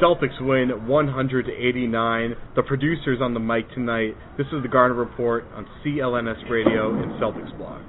Celtics win 189. The producers on the mic tonight. This is the Garden Report on CLNS Radio and Celtics Blog.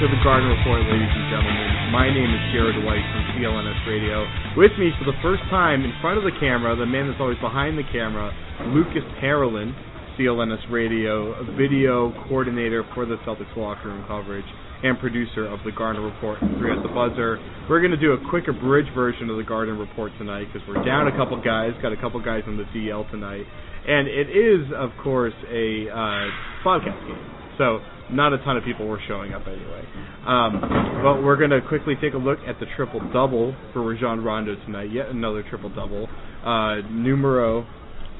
To the Garden Report, ladies and gentlemen. My name is Jared Weiss from CLNS Radio. With me for the first time in front of the camera, the man that's always behind the camera, Lucas Parolin, CLNS Radio, video coordinator for the Celtics locker room coverage, and producer of the Garden Report Three at the Buzzer. We're going to do a quick abridged version of the Garden Report tonight because we're down a couple guys, got a couple guys on the DL tonight, and it is, of course, a uh, podcast game. So not a ton of people were showing up anyway. Um, but we're going to quickly take a look at the triple double for Rajon Rondo tonight. Yet another triple double. Uh, numero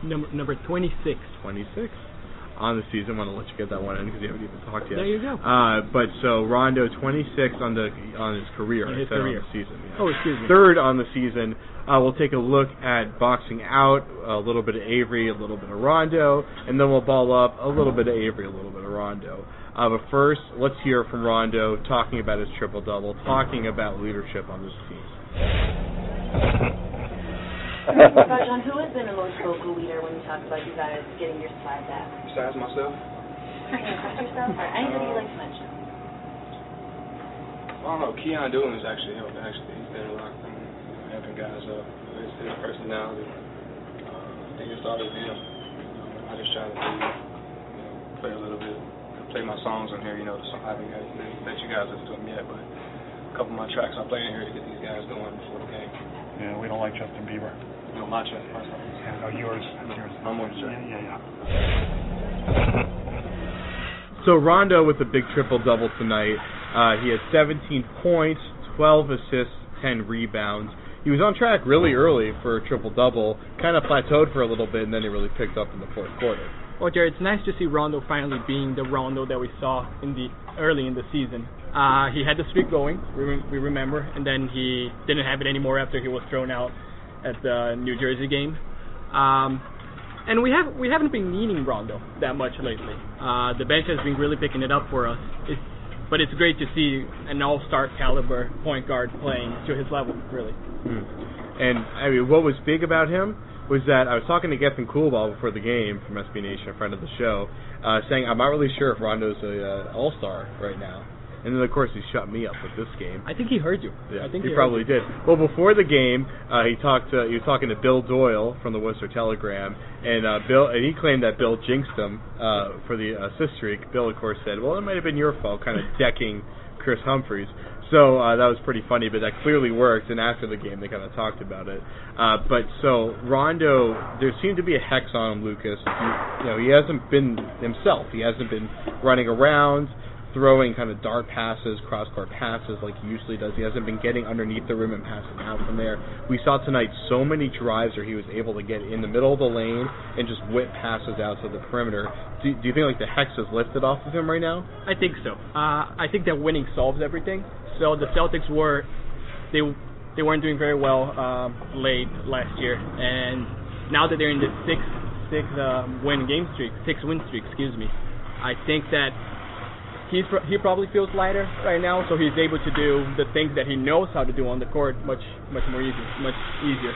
number number 26. 26 on the season. I Want to let you get that one in because you haven't even talked yet. There you go. Uh, but so Rondo 26 on the on his career. his career. On the season. yeah. Oh, excuse me. Third on the season. Uh, we'll take a look at boxing out, a little bit of Avery, a little bit of Rondo, and then we'll ball up a little bit of Avery, a little bit of Rondo. Uh, but first, let's hear from Rondo talking about his triple double, talking about leadership on this team. Rajon, who has been the most vocal leader when you talk about you guys getting your slide back? Besides myself, Can you impress yourself or anybody you'd like to mention? I don't know. Keyon Dooling has actually helped. Actually, he's been a lot um, helping guys up. His, his personality. Uh, I think it started with him. You know, I just try to do, you know, play a little bit, play my songs on here. You know, the song I haven't got let you guys listen to them yet, but a couple of my tracks I'm playing here to get these guys going before the game. Yeah, we don't like Justin Bieber. You know, my track, my songs. Yeah, no, yours. yours. I'm on. Yeah, yeah, yeah. So Rondo with a big triple double tonight. Uh, he had 17 points, 12 assists, 10 rebounds. He was on track really early for a triple double. Kind of plateaued for a little bit, and then he really picked up in the fourth quarter. Well, Jared, it's nice to see Rondo finally being the Rondo that we saw in the early in the season. Uh, he had the streak going, we, re- we remember, and then he didn't have it anymore after he was thrown out at the New Jersey game. Um, and we have we haven't been needing Rondo that much lately. Uh, the bench has been really picking it up for us. It's, but it's great to see an all-star caliber point guard playing to his level, really. Hmm. And I mean, what was big about him was that I was talking to Gethin Coolball before the game from SB Nation, a friend of the show, uh, saying I'm not really sure if Rondo's a uh, All Star right now. And then of course he shut me up with this game. I think he heard you. Yeah, I think he, he, probably did. Well, before the game, uh, he talked. To, he was talking to Bill Doyle from the Worcester Telegram, and uh, Bill and he claimed that Bill jinxed him uh, for the assist streak. Bill, of course, said, "Well, it might have been your fault," kind of decking Kris Humphries. So uh, that was pretty funny, but that clearly worked. And after the game, they kind of talked about it. Uh, but so Rondo, there seemed to be a hex on him, Lucas. He, you know, he hasn't been himself. He hasn't been running around throwing kind of dart passes, cross court passes like he usually does. He hasn't been getting underneath the rim and passing out from there. We saw tonight so many drives where he was able to get in the middle of the lane and just whip passes out to the perimeter. Do, do you think like the hex is lifted off of him right now? I think so. Uh, I think that winning solves everything. So the Celtics were they they weren't doing very well um, late last year, and now that they're in the six six um, win game streak, six win streak, excuse me, I think that he's pro- he probably feels lighter right now, so he's able to do the things that he knows how to do on the court much much more easy, much easier.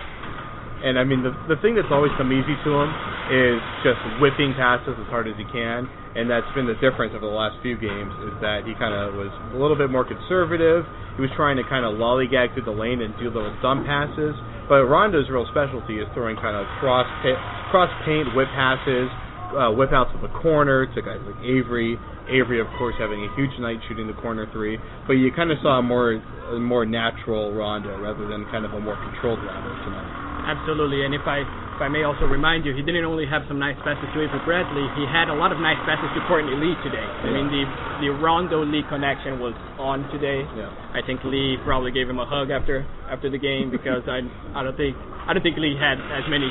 And I mean, the the thing that's always come easy to him is just whipping passes as hard as he can, and that's been the difference over the last few games. Is that he kind of was a little bit more conservative. He was trying to kind of lollygag through the lane and do little dumb passes. But Rondo's real specialty is throwing kind of cross pa- cross paint whip passes, uh, whip outs of the corner to guys like Avery. Avery, of course, having a huge night shooting the corner three. But you kind of saw a more a more natural Rondo rather than kind of a more controlled Rondo tonight. Absolutely, and if I if I may also remind you, he didn't only have some nice passes to Avery Bradley, he had a lot of nice passes to Courtney Lee today. I mean, the the Rondo Lee connection was on today. Yeah. I think Lee probably gave him a hug after after the game because I I don't think I don't think Lee had as many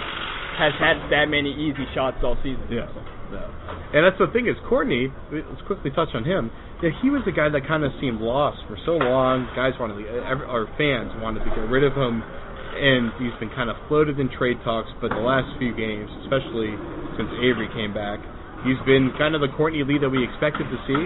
has had that many easy shots all season. Yeah. yeah. And that's the thing is Courtney. Let's quickly touch on him. Yeah, he was the guy that kind of seemed lost for so long. Guys wanted to, our fans wanted to get rid of him, and he's been kind of floated in trade talks. But the last few games, especially since Avery came back, he's been kind of the Courtney Lee that we expected to see.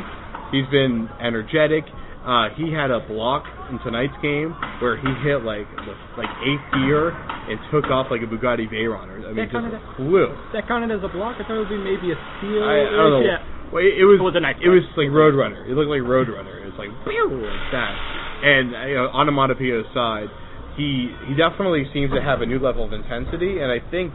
He's been energetic. Uh, he had a block in tonight's game where he hit like the like eighth gear and took off like a Bugatti Veyron. Or, I mean, That just kinda- flew. That counted as a block. I thought it would be maybe a steal. I, I don't know. Yeah. Well, it, it was It was a nice it was play. like Roadrunner. It looked like Roadrunner. It was like like that. And you know, onomatopoeia aside, he he definitely seems to have a new level of intensity. And I think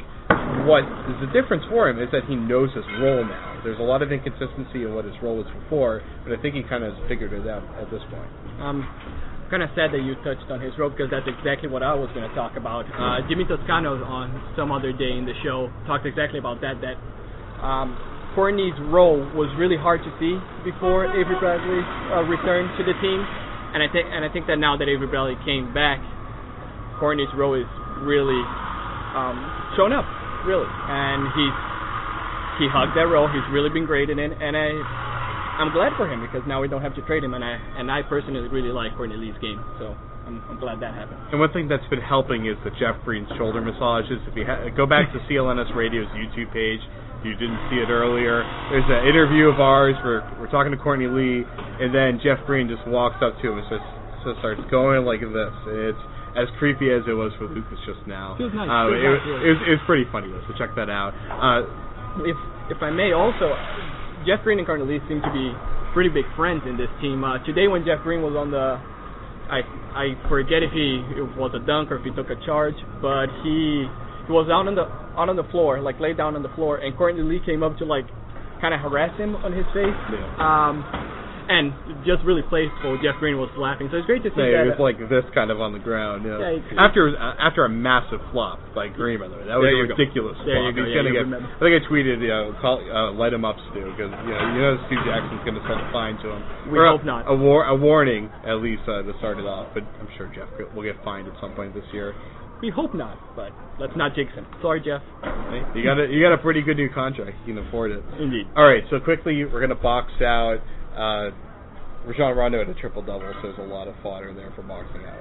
what is the difference for him is that he knows his role now. There's a lot of inconsistency in what his role was before, but I think he kind of has figured it out at this point. Um, kind of sad that you touched on his role because that's exactly what I was going to talk about. Uh, Jimmy Toscano on some other day in the show talked exactly about that. That um, Courtney's role was really hard to see before Avery Bradley uh, returned to the team, and I think and I think that now that Avery Bradley came back, Courtney's role is really um, shown up, really, and he's he hugged that role. He's really been great in it, and I I'm glad for him because now we don't have to trade him, and I and I personally really like Courtney Lee's game, so I'm, I'm glad that happened. And one thing that's been helping is the Jeff Green shoulder massages. If you ha- go back to CLNS Radio's YouTube page, if you didn't see it earlier. There's an interview of ours where we're talking to Courtney Lee, and then Jeff Green just walks up to him and just, just starts going like this. And it's as creepy as it was for Lucas just now. Feels nice. Um, Feels it, nice, really. it, was, it was pretty funny though, so check that out. Uh, if if I may also, Jeff Green and Courtney Lee seem to be pretty big friends in this team. Uh, today when Jeff Green was on the, I I forget if he it was a dunk or if he took a charge, but he he was out on the out on the floor, like laid down on the floor, and Courtney Lee came up to like kind of harass him on his face. Yeah. Um, and just really playful. Jeff Green was laughing, so it's great to see yeah, that. it was like this kind of on the ground. Yeah. Yeah, it's- after uh, after a massive flop by Green, by the way, that was There a you go. ridiculous There flop. you go, He's yeah, gonna you get. remember. I think I tweeted, you know, call, uh, light him up, Stu, because you know you know Stu Jackson's gonna send a fine to him. We Or a- hope not. A war, a warning at least uh, to start it off, but I'm sure Jeff will get fined at some point this year. we hope not, but let's not jinx him. Sorry, Jeff. You got a you got a pretty good new contract. You can afford it. Indeed. All right, so quickly we're gonna box out. Uh, Rajon Rondo had a triple double, so there's a lot of fodder there for boxing out.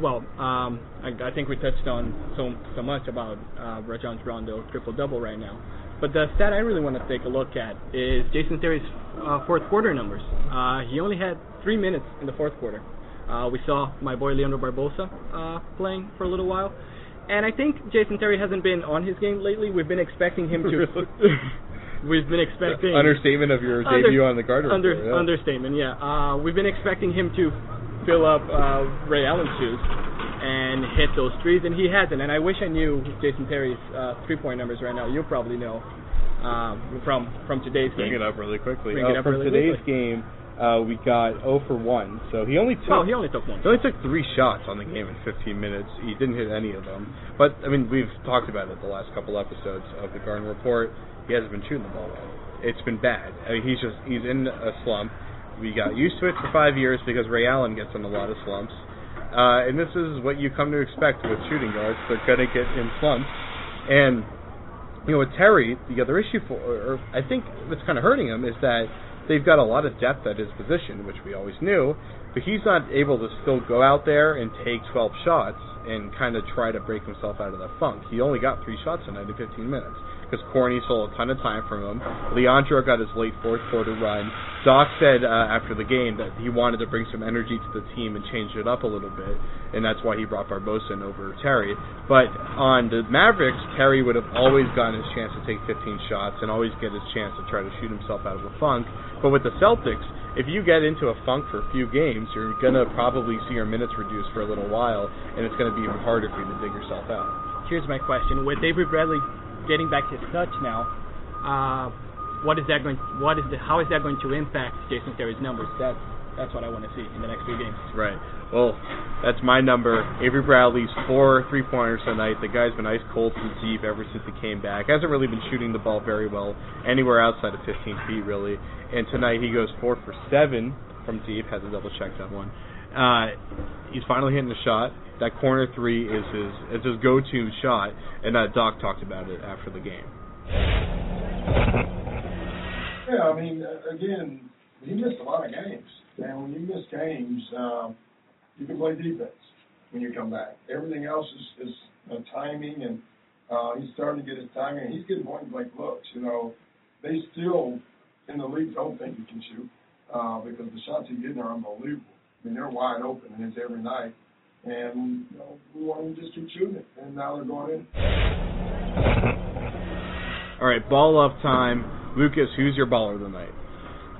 Well, um, I, I think we touched on so so much about uh, Rajon Rondo triple double right now. But the stat I really want to take a look at is Jason Terry's uh, fourth quarter numbers. Uh, he only had three minutes in the fourth quarter. Uh, we saw my boy Leandro Barbosa uh, playing for a little while, and I think Jason Terry hasn't been on his game lately. We've been expecting him to. we've been expecting Understatement of your Under- debut on the Garden under, Report, yeah. Understatement, yeah. Uh, we've been expecting him to fill up uh, Ray Allen's shoes and hit those threes, and he hasn't. And I wish I knew Jason Terry's uh, three-point numbers right now. You probably know um, from from today's Bring game. it up really quickly. Bring oh, it up from really today's quickly. game, uh, we got 0 for 1. So he only took Well, he only took one. he only took three shots on the game in 15 minutes. He didn't hit any of them. But I mean, we've talked about it the last couple episodes of the Garden Report. He hasn't been shooting the ball well. It's been bad. I mean, he's just he's in a slump. We got used to it for five years because Ray Allen gets in a lot of slumps. Uh, and this is what you come to expect with shooting guards. They're to get in slumps. And you know, with Terry, the other issue for, or I think what's kind of hurting him is that they've got a lot of depth at his position, which we always knew, but he's not able to still go out there and take 12 shots and kind of try to break himself out of the funk. He only got three shots tonight in 15 minutes because Corny stole a ton of time from him. Leandro got his late fourth quarter run. Doc said uh, after the game that he wanted to bring some energy to the team and change it up a little bit, and that's why he brought Barbosa in over Terry. But on the Mavericks, Terry would have always gotten his chance to take 15 shots and always get his chance to try to shoot himself out of a funk. But with the Celtics, if you get into a funk for a few games, you're gonna probably see your minutes reduced for a little while, and it's gonna be even harder for you to dig yourself out. Here's my question: With Avery Bradley getting back to touch now, uh, what is that going? What is the? How is that going to impact Jason Terry's numbers? That's that's what I want to see in the next few games. Right. Well, that's my number. Avery Bradley's four three pointers tonight. The guy's been ice cold from deep ever since he came back. Hasn't really been shooting the ball very well anywhere outside of 15 feet, really. And tonight he goes four for seven from deep. Has to double check that one. Uh, he's finally hitting the shot. That corner three is his is his go-to shot, and uh, Doc talked about it after the game. Yeah, I mean, uh, again, he missed a lot of games, and when you miss games, um, you can play defense when you come back. Everything else is, is uh, timing, and uh, he's starting to get his timing. He's getting point blank looks. You know, they still in the league don't think he can shoot uh, because the shots he's getting are unbelievable. I mean, they're wide open, and it's every night. And you know, we want him to just keep shooting it, and now they're going in. All right, ball up time. Lucas, who's your baller tonight?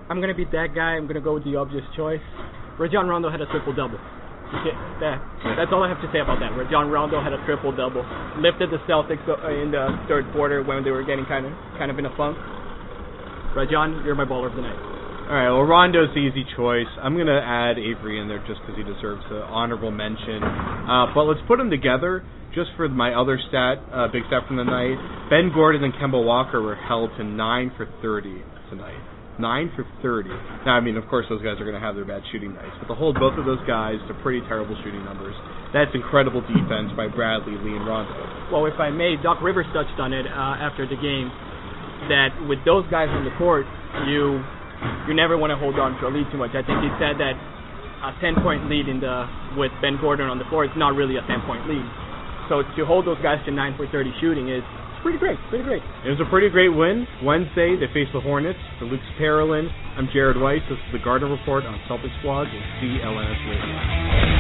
I'm gonna be that guy. I'm gonna go with the obvious choice. Rajon Rondo had a triple double. That, that's all I have to say about that. Rajon Rondo had a triple double, lifted the Celtics uh, in the third quarter when they were getting kind of kind of in a funk. Rajon, you're my baller of the night. All right, well, Rondo's the easy choice. I'm to add Avery in there just because he deserves an honorable mention. Uh, but let's put them together just for my other stat, uh, big stat from the night. Ben Gordon and Kemba Walker were held to 9 for 30 tonight. 9 for 30. Now, I mean, of course, those guys are going to have their bad shooting nights, but to hold both of those guys to pretty terrible shooting numbers, that's incredible defense by Bradley, Lee, and Rondo. Well, if I may, Doc Rivers touched on it uh, after the game that with those guys on the court, you you never want to hold on to a lead too much. I think he said that a 10 point lead in the with Ben Gordon on the floor is not really a 10 point lead. So to hold those guys to 9 for 30 shooting is pretty great, pretty great. It was a pretty great win. Wednesday, they faced the Hornets. For Lucas Parolin, I'm Jared Weiss. This is the Garden Report on Celtics Blog and CLNS Radio.